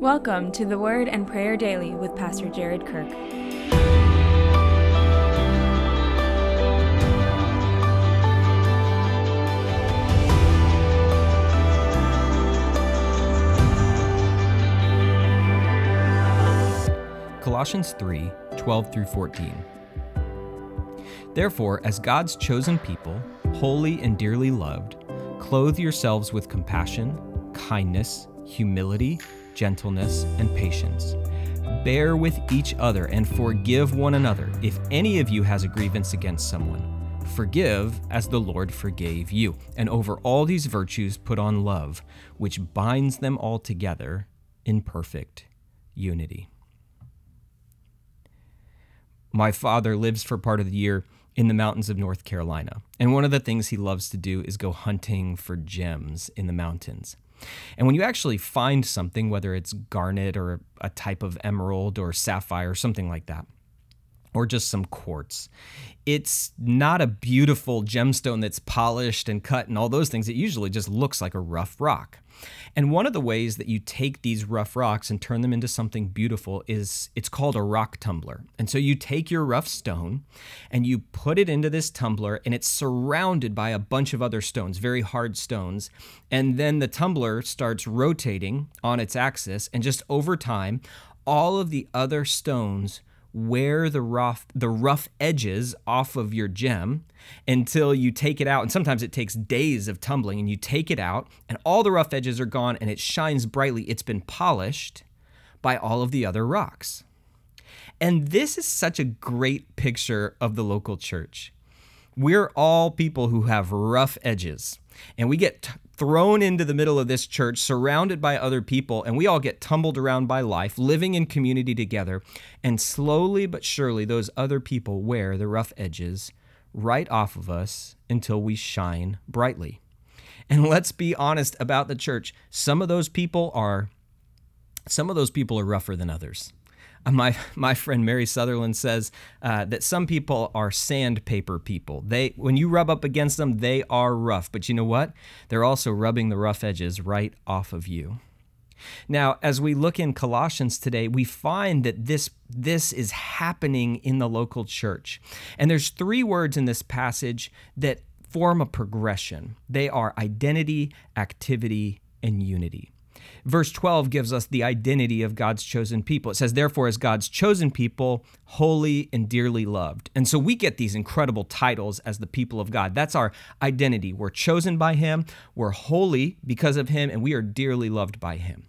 Welcome to the Word and Prayer Daily with Pastor Jared Kirk. Colossians 3 12 through 14. Therefore, as God's chosen people, holy and dearly loved, clothe yourselves with compassion, kindness, humility, gentleness, and patience. Bear with each other and forgive one another if any of you has a grievance against someone. Forgive as the Lord forgave you. And over all these virtues, put on love, which binds them all together in perfect unity. My father lives for part of the year in the mountains of North Carolina. And one of the things he loves to do is go hunting for gems in the mountains. And when you actually find something, whether it's garnet or a type of emerald or sapphire, or something like that, or just some quartz. It's not a beautiful gemstone that's polished and cut and all those things. It usually just looks like a rough rock. And one of the ways that you take these rough rocks and turn them into something beautiful is it's called a rock tumbler. And so you take your rough stone and you put it into this tumbler and it's surrounded by a bunch of other stones, very hard stones. And then the tumbler starts rotating on its axis and just over time all of the other stones wear the rough the rough edges off of your gem until you take it out. And sometimes it takes days of tumbling and you take it out and all the rough edges are gone and it shines brightly. It's been polished by all of the other rocks. And this is such a great picture of the local church. We're all people who have rough edges and we get t- thrown into the middle of this church, surrounded by other people, and we all get tumbled around by life, living in community together. And slowly but surely, those other people wear the rough edges right off of us until we shine brightly. And let's be honest about the church. Some of those people are some of those people are rougher than others. My my friend Mary Sutherland says uh, that some people are sandpaper people. They when you rub up against them, they are rough. But you know what? They're also rubbing the rough edges right off of you. Now, as we look in Colossians today, we find that this this is happening in the local church. And there's three words in this passage that form a progression. They are identity, activity, and unity. Verse 12 gives us the identity of God's chosen people. It says, Therefore, as God's chosen people, holy and dearly loved. And so we get these incredible titles as the people of God. That's our identity. We're chosen by Him, we're holy because of Him, and we are dearly loved by Him.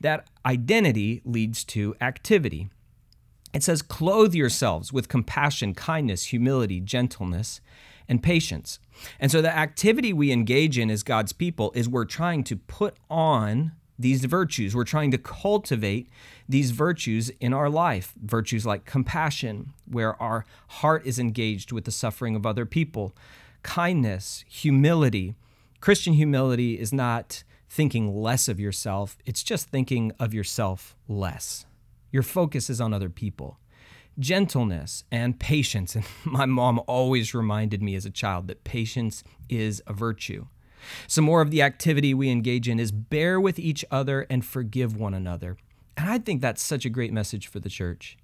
That identity leads to activity. It says, Clothe yourselves with compassion, kindness, humility, gentleness, and patience. And so the activity we engage in as God's people is we're trying to put on these virtues. We're trying to cultivate these virtues in our life. Virtues like compassion, where our heart is engaged with the suffering of other people, kindness, humility. Christian humility is not thinking less of yourself, it's just thinking of yourself less. Your focus is on other people. Gentleness and patience. And my mom always reminded me as a child that patience is a virtue. Some more of the activity we engage in is bear with each other and forgive one another. And I think that's such a great message for the church.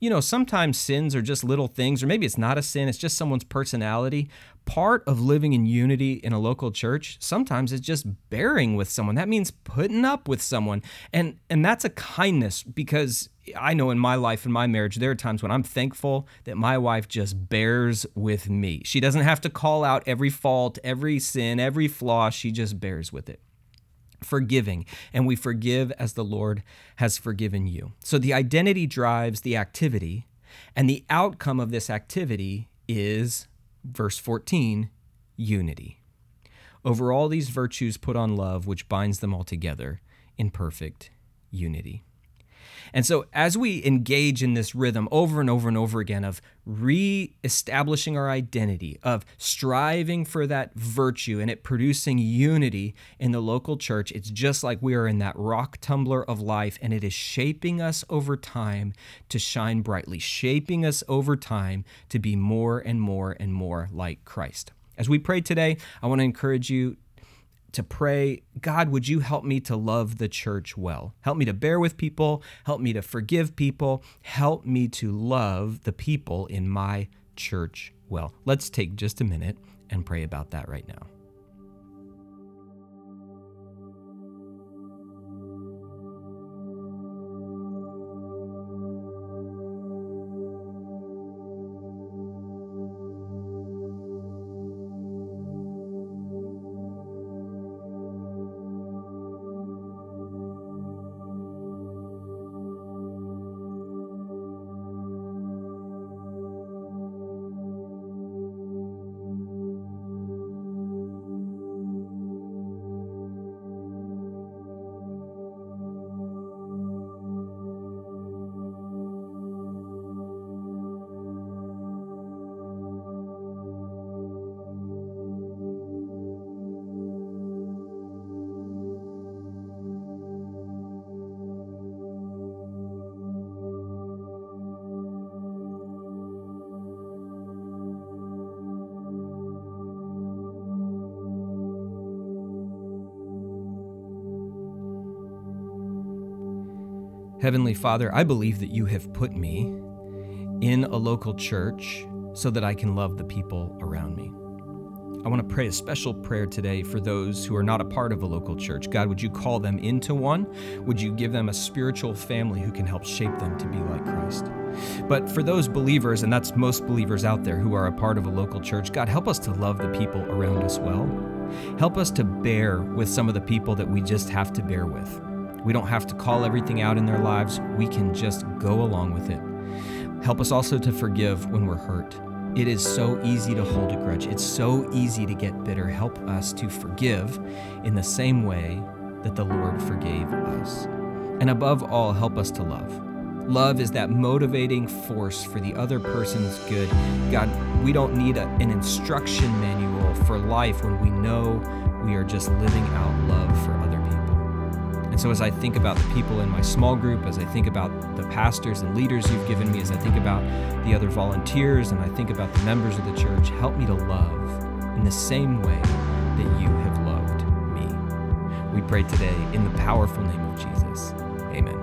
You know, sometimes sins are just little things, or maybe it's not a sin, it's just someone's personality. Part of living in unity in a local church, sometimes it's just bearing with someone. That means putting up with someone. And and that's a kindness because I know in my life, in my marriage, there are times when I'm thankful that my wife just bears with me. She doesn't have to call out every fault, every sin, every flaw. She just bears with it forgiving, and we forgive as the Lord has forgiven you. So the identity drives the activity, and the outcome of this activity is, verse 14, unity. Over all these virtues, put on love, which binds them all together in perfect unity. And so, as we engage in this rhythm over and over and over again of re-establishing our identity, of striving for that virtue and it producing unity in the local church, it's just like we are in that rock tumbler of life and it is shaping us over time to shine brightly, shaping us over time to be more and more and more like Christ. As we pray today, I want to encourage you to pray, God, would you help me to love the church well? Help me to bear with people, help me to forgive people, help me to love the people in my church well. Let's take just a minute and pray about that right now. Heavenly Father, I believe that you have put me in a local church so that I can love the people around me. I want to pray a special prayer today for those who are not a part of a local church. God, would you call them into one? Would you give them a spiritual family who can help shape them to be like Christ? But for those believers, and that's most believers out there who are a part of a local church, God, help us to love the people around us well. Help us to bear with some of the people that we just have to bear with. We don't have to call everything out in their lives, we can just go along with it. Help us also to forgive when we're hurt. It is so easy to hold a grudge. It's so easy to get bitter. Help us to forgive in the same way that the Lord forgave us. And above all, help us to love. Love is that motivating force for the other person's good. God, we don't need a, an instruction manual for life when we know we are just living out love for. And so, as I think about the people in my small group, as I think about the pastors and leaders you've given me, as I think about the other volunteers, and I think about the members of the church, help me to love in the same way that you have loved me. We pray today in the powerful name of Jesus. Amen.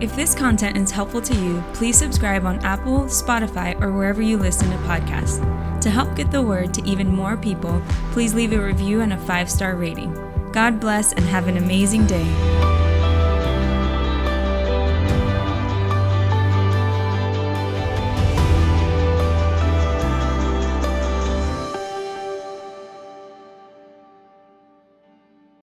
If this content is helpful to you, please subscribe on Apple, Spotify, or wherever you listen to podcasts. To help get the word to even more people, please leave a review and a five star rating. God bless and have an amazing day.